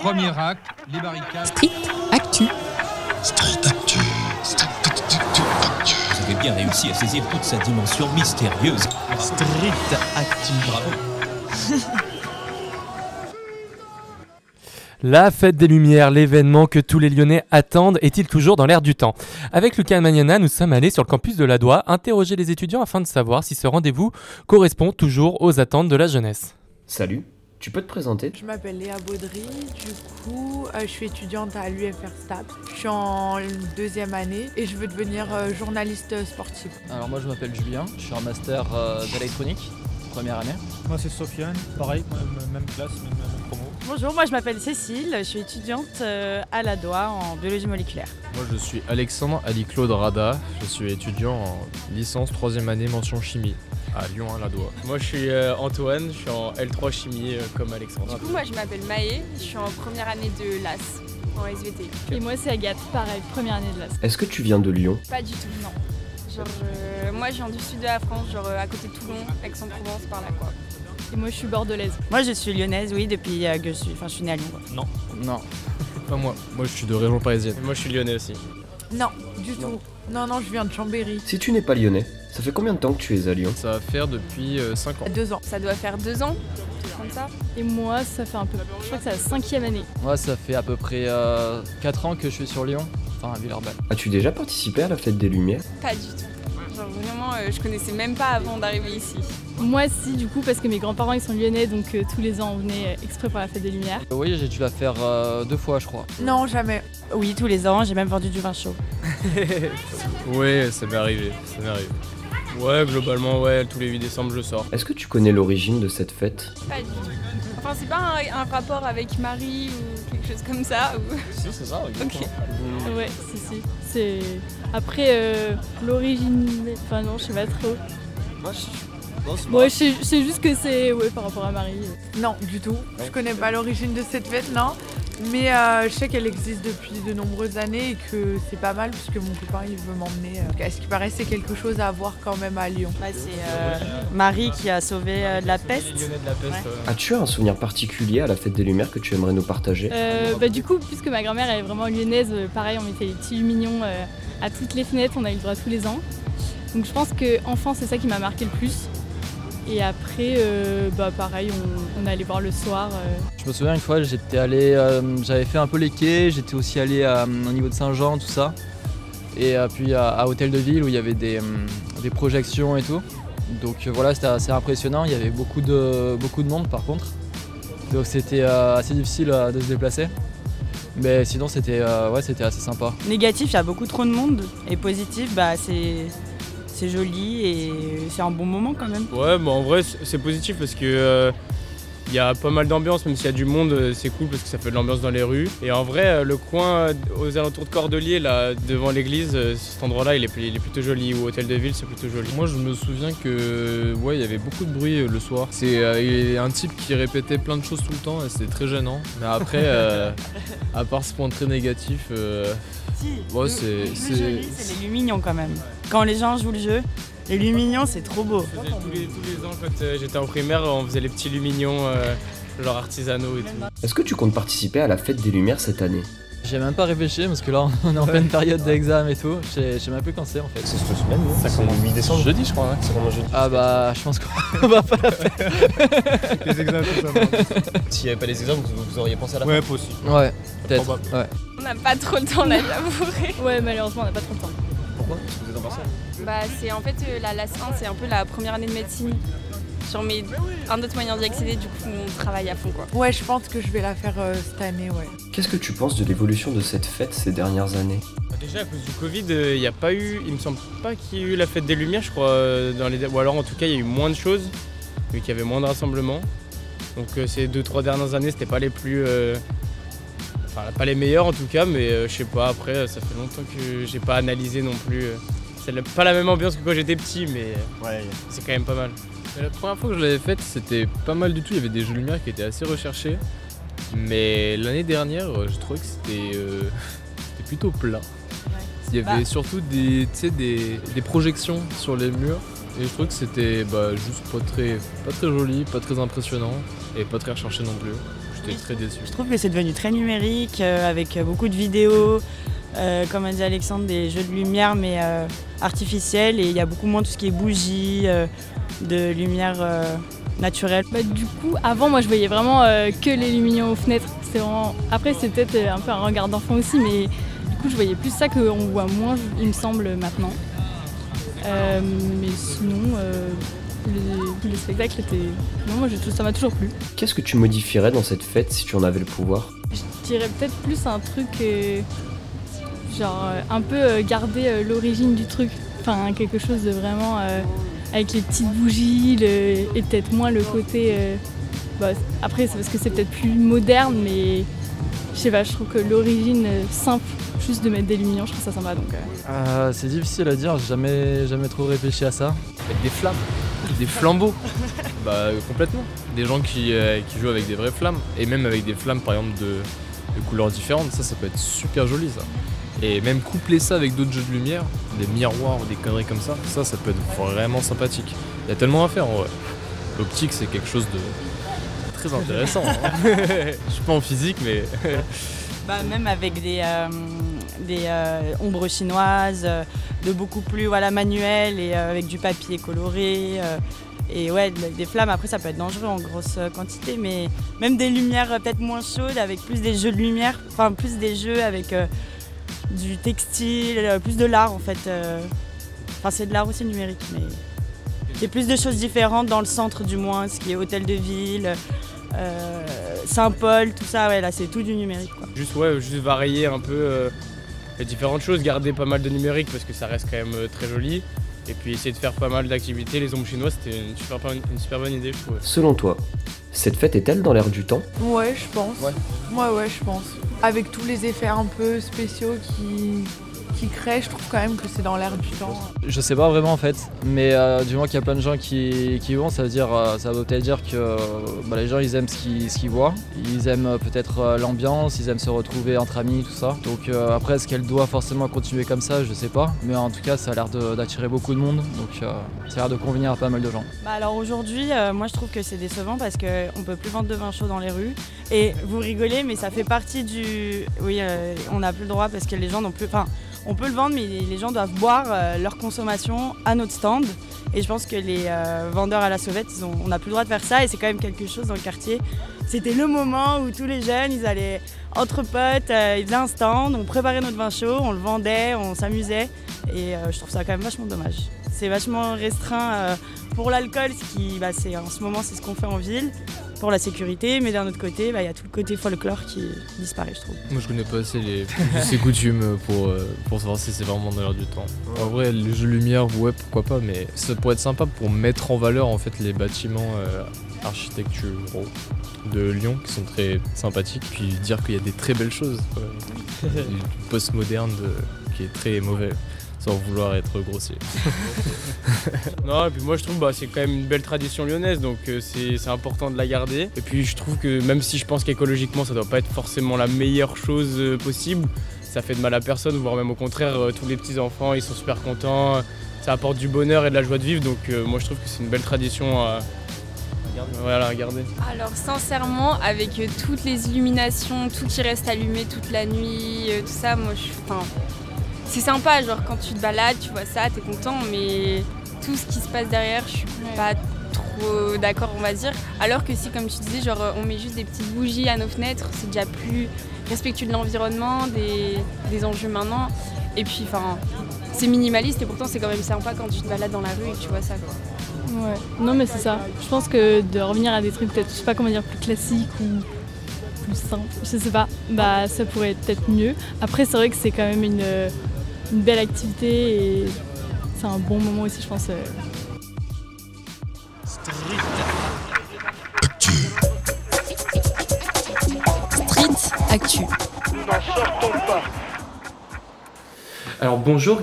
Premier acte, les barricades. Street Actu. Vous avez bien réussi à saisir toute sa dimension mystérieuse. Street Actu. Bravo. La fête des Lumières, l'événement que tous les Lyonnais attendent, est-il toujours dans l'air du temps? Avec Lucas Magnana, nous sommes allés sur le campus de la Doua interroger les étudiants afin de savoir si ce rendez-vous correspond toujours aux attentes de la jeunesse. Salut, tu peux te présenter Je m'appelle Léa Baudry, du coup euh, je suis étudiante à l'UFR STAP. Je suis en deuxième année et je veux devenir euh, journaliste sportive. Alors moi je m'appelle Julien, je suis en master euh, d'électronique, première année. Moi c'est Sofiane, pareil, même, même classe, même, même promo. Bonjour, moi je m'appelle Cécile, je suis étudiante euh, à la DOA en biologie moléculaire. Moi je suis Alexandre Ali-Claude Rada, je suis étudiant en licence 3 année mention chimie à Lyon à la Doua. Moi je suis euh, Antoine, je suis en L3 chimie euh, comme Alexandre. Du coup moi je m'appelle Maë, je suis en première année de LAS en SVT. Et moi c'est Agathe, pareil, première année de l'AS. Est-ce que tu viens de Lyon? Pas du tout, non. Genre euh, moi je viens du sud de la France, genre euh, à côté de Toulon, Aix-en-Provence par là quoi. Et moi je suis bordelaise. Moi je suis lyonnaise, oui, depuis euh, que je suis, enfin je suis née à Lyon. quoi. Non. Non. Pas moi. Moi je suis de région parisienne. Et moi je suis lyonnais aussi. Non, du tout. Non, non, je viens de Chambéry. Si tu n'es pas lyonnais, ça fait combien de temps que tu es à Lyon Ça va faire depuis 5 ans. Deux ans. Ça doit faire deux ans, un truc comme ça. Et moi ça fait un peu, je crois que c'est la cinquième année. Moi ça fait à peu près 4 ans que je suis sur Lyon, enfin à Villeurbanne. As-tu déjà participé à la fête des Lumières Pas du tout. Genre vraiment euh, je connaissais même pas avant d'arriver ici. Moi si du coup parce que mes grands-parents ils sont lyonnais donc euh, tous les ans on venait euh, exprès pour la fête des Lumières. Oui j'ai dû la faire euh, deux fois je crois. Non, jamais. Oui, tous les ans, j'ai même vendu du vin chaud. Ouais, ça m'est arrivé, ça m'est arrivé. Ouais globalement ouais, tous les 8 décembre je sors. Est-ce que tu connais l'origine de cette fête? Pas du tout. Enfin c'est pas un, un rapport avec Marie ou quelque chose comme ça ou... Si c'est ça, exactement. Ouais, si si. C'est après euh, l'origine, enfin non je sais pas trop. Moi je sais- je sais juste que c'est ouais par rapport à Marie. Non, du tout. Je connais pas l'origine de cette fête, non. Mais euh, je sais qu'elle existe depuis de nombreuses années et que c'est pas mal puisque mon copain il veut m'emmener. euh, à ce qui paraît, c'est quelque chose à voir quand même à Lyon? Ouais, c'est euh, Marie qui a sauvé euh, de la peste. Ouais. As-tu un souvenir particulier à la fête des Lumières que tu aimerais nous partager? Euh, bah, du coup, puisque ma grand-mère elle est vraiment lyonnaise, pareil, on mettait les petits lumignons euh, à toutes les fenêtres, on a eu le droit tous les ans. Donc je pense que enfant, c'est ça qui m'a marqué le plus. Et après, euh, bah pareil, on, on allait voir le soir. euh. Je me souviens une fois j'étais allé, euh, j'avais fait un peu les quais, j'étais aussi allé au niveau de Saint-Jean, tout ça. Et euh, puis à, à Hôtel de Ville où il y avait des, des projections et tout. Donc euh, voilà, c'était assez impressionnant, il y avait beaucoup de, beaucoup de monde par contre. Donc c'était euh, assez difficile euh, de se déplacer. Mais sinon c'était euh, ouais, c'était assez sympa. Négatif, il y a beaucoup trop de monde. Et positif, bah c'est c'est joli et c'est un bon moment quand même. Ouais bah en vrai c'est positif parce que euh, il y a pas mal d'ambiance, même s'il y a du monde, euh, c'est cool parce que ça fait de l'ambiance dans les rues. Et en vrai, euh, le coin euh, aux alentours de Cordeliers, là, devant l'église, euh, cet endroit-là, il est, il est plutôt joli. Ou Hôtel de Ville, c'est plutôt joli. Moi je me souviens que ouais il y avait beaucoup de bruit euh, le soir. C'est euh, un type qui répétait plein de choses tout le temps et c'était très gênant. Mais après euh, à part ce point très négatif, euh, Si, Ouais, le- c'est- c'est les lumignons quand même. Quand les gens jouent le jeu, les lumignons, c'est trop beau. Je faisais tous les, tous les ans, quand euh, j'étais en primaire, on faisait les petits lumignons, euh, genre artisanaux et tout. Est-ce que tu comptes participer à la fête des Lumières cette année? J'ai même pas réfléchi parce que là on est en pleine période d'examen et tout. Je sais même plus quand c'est en fait. C'est cette semaine, non? Ça commence 8 décembre. jeudi je crois. Ouais. Ça commence jeudi. Ah bah je pense qu'on va pas la faire. Les examens. S'il n'y avait pas les examens, vous, vous auriez pensé à la Ouais, possible. Ouais, peut-être. Ouais. On n'a pas trop le temps là d'avouer. Ouais, malheureusement, on n'a pas trop le temps. Pourquoi Parce que vous êtes en partiel. Bah c'est en fait euh, la LAS 1, c'est un peu la première année de médecine. Genre mais un autre moyen d'y accéder, du coup on travaille à fond quoi. Ouais, je pense que je vais la faire euh, cette année, ouais. Qu'est-ce que tu penses de l'évolution de cette fête ces dernières années Bah, Déjà à cause du Covid, euh, il n'y a pas eu, il me semble pas qu'il y ait eu la fête des Lumières, je crois, euh, dans les, ou alors en tout cas il y a eu moins de choses, vu qu'il y avait moins de rassemblements. Donc euh, ces deux trois dernières années, c'était pas les plus, euh, enfin pas les meilleures en tout cas, mais euh, je sais pas. Après, euh, ça fait longtemps que j'ai pas analysé non plus. euh. c'est pas la même ambiance que quand j'étais petit, mais Ouais, c'est quand même pas mal. Mais la première fois que je l'avais faite, c'était pas mal du tout. Il y avait des jeux de lumière qui étaient assez recherchés. Mais l'année dernière, je trouvais que c'était euh, plutôt plat. Il y avait Bah. surtout des, tu sais, des, des projections sur les murs. Et je trouve que c'était bah, juste pas très, pas très joli, pas très impressionnant. et pas très recherché non plus. J'étais très déçu. Je trouve que c'est devenu très numérique, euh, avec beaucoup de vidéos, euh, comme a dit Alexandre, des jeux de lumière, mais euh, artificiels, et il y a beaucoup moins tout ce qui est bougies, euh, de lumière euh, naturelle. Bah, du coup, avant, moi, je voyais vraiment euh, que les lumignons aux fenêtres. Vraiment... Après, c'est peut-être un peu un regard d'enfant aussi, mais du coup, je voyais plus ça qu'on voit moins, il me semble, maintenant. Euh, mais sinon, euh, les, les spectacles étaient... Non, moi, tout- ça m'a toujours plu. Qu'est-ce que tu modifierais dans cette fête si tu en avais le pouvoir? Je dirais peut-être plus un truc, euh, genre euh, un peu euh, garder euh, l'origine du truc. Enfin, quelque chose de vraiment euh, avec les petites bougies le- et peut-être moins le côté. euh, bah, après, c'est parce que c'est peut-être plus moderne, mais je sais pas, je trouve que l'origine euh, simple, juste de mettre des lumières, je trouve ça sympa. Donc, euh, Euh, c'est difficile à dire, j'ai jamais, jamais trop réfléchi à ça. Avec des flammes, des flambeaux. bah complètement. Des gens qui, euh, qui jouent avec des vraies flammes. Et même avec des flammes par exemple de, de couleurs différentes, ça ça peut être super joli ça. Et même coupler ça avec d'autres jeux de lumière, des miroirs, des conneries comme ça, ça ça peut être vraiment sympathique. Il y a tellement à faire en vrai. L'optique c'est quelque chose de très intéressant. hein. Je suis pas en physique mais Bah, même avec des, euh, des euh, ombres chinoises, euh, de beaucoup plus voilà, manuel et euh, avec du papier coloré. et ouais, de- des flammes, après ça peut être dangereux en grosse quantité, mais même des lumières peut-être moins chaudes, avec plus des jeux de lumière, enfin plus des jeux avec du textile, plus de l'art en fait. Enfin c'est de l'art aussi numérique, mais il y a plus de choses différentes dans le centre du moins, ce qui est hôtel de ville, Saint-Paul, tout ça, ouais là c'est tout du numérique. Quoi. Juste, ouais, juste varier un peu les différentes choses, garder pas mal de numérique parce que ça reste quand même euh, très joli. Et puis essayer de faire pas mal d'activités. Les ombres chinoises, c'était une super, bonne- une super bonne idée, je trouve. Selon toi, cette fête est-elle dans l'air du temps? Ouais, je pense. Ouais. ouais, je pense. Avec tous les effets un peu spéciaux qui, qui créent, je trouve quand même que c'est dans l'air du temps. Je sais pas vraiment en fait, mais euh, du moins qu'il y a plein de gens qui, qui y vont, ça veut dire, euh, ça veut peut-être dire que bah, les gens ils aiment ce qu'ils ce qu'ils voient, ils aiment euh, peut-être l'ambiance, ils aiment se retrouver entre amis, tout ça. Donc euh, après, est-ce qu'elle doit forcément continuer comme ça, je sais pas, mais en tout cas, ça a l'air de- d'attirer beaucoup de monde, donc euh, ça a l'air de convenir à pas mal de gens. Bah alors aujourd'hui, euh, moi je trouve que c'est décevant parce qu'on peut plus vendre de vin chaud dans les rues. Et vous rigolez, mais ça fait partie du. Oui, euh, on n'a plus le droit parce que les gens n'ont plus. Enfin, on peut le vendre, mais les gens doivent boire euh, leur consommation à notre stand. Et je pense que les euh, vendeurs à la sauvette, on n'a plus le droit de faire ça. Et c'est quand même quelque chose dans le quartier. C'était le moment où tous les jeunes, ils allaient entre potes, euh, ils faisaient un stand, on préparait notre vin chaud, on le vendait, on s'amusait. Et je trouve ça quand même vachement dommage. C'est vachement restreint pour l'alcool, ce qui, bah, en ce moment, c'est ce qu'on fait en ville, pour la sécurité. Mais d'un autre côté, bah, il y a tout le côté folklore qui disparaît, je trouve. Moi je connais pas assez les ces coutumes pour, euh, pour savoir si c'est vraiment dans l'air du temps. En vrai, les jeux de lumière, ouais, pourquoi pas, mais ça pourrait être sympa pour mettre en valeur en fait les bâtiments euh, architecturaux de Lyon qui sont très sympathiques, puis dire qu'il y a des très belles choses. quoi. du post-moderne de- qui est très mauvais, sans vouloir être grossier. Non, et puis moi je trouve bah, c'est quand même une belle tradition lyonnaise, donc euh, c'est c'est important de la garder. Et puis je trouve que même si je pense qu'écologiquement ça doit pas être forcément la meilleure chose euh, possible, ça fait de mal à personne, voire même au contraire, euh, tous les petits enfants ils sont super contents, ça apporte du bonheur et de la joie de vivre, donc euh, moi je trouve que c'est une belle tradition à, voilà, à garder. Alors sincèrement, avec toutes les illuminations, tout qui reste allumé toute la nuit, tout ça, moi je suis. Enfin, c'est sympa, genre quand tu te balades, tu vois ça, t'es content, mais tout ce qui se passe derrière, je suis pas trop d'accord, on va dire. Alors que si, comme tu disais, genre on met juste des petites bougies à nos fenêtres, c'est déjà plus respectueux de l'environnement, des, des enjeux maintenant. Et puis, enfin, c'est minimaliste et pourtant c'est quand même sympa quand tu te balades dans la rue et que tu vois ça. Quoi. Ouais, non mais c'est ça. Je pense que de revenir à des trucs peut-être, je sais pas comment dire, plus classiques ou plus simples, je sais pas, bah ça pourrait être peut-être mieux. Après c'est vrai que c'est quand même une, une belle activité et c'est un bon moment aussi je pense. euh. Street Actu. Alors bonjour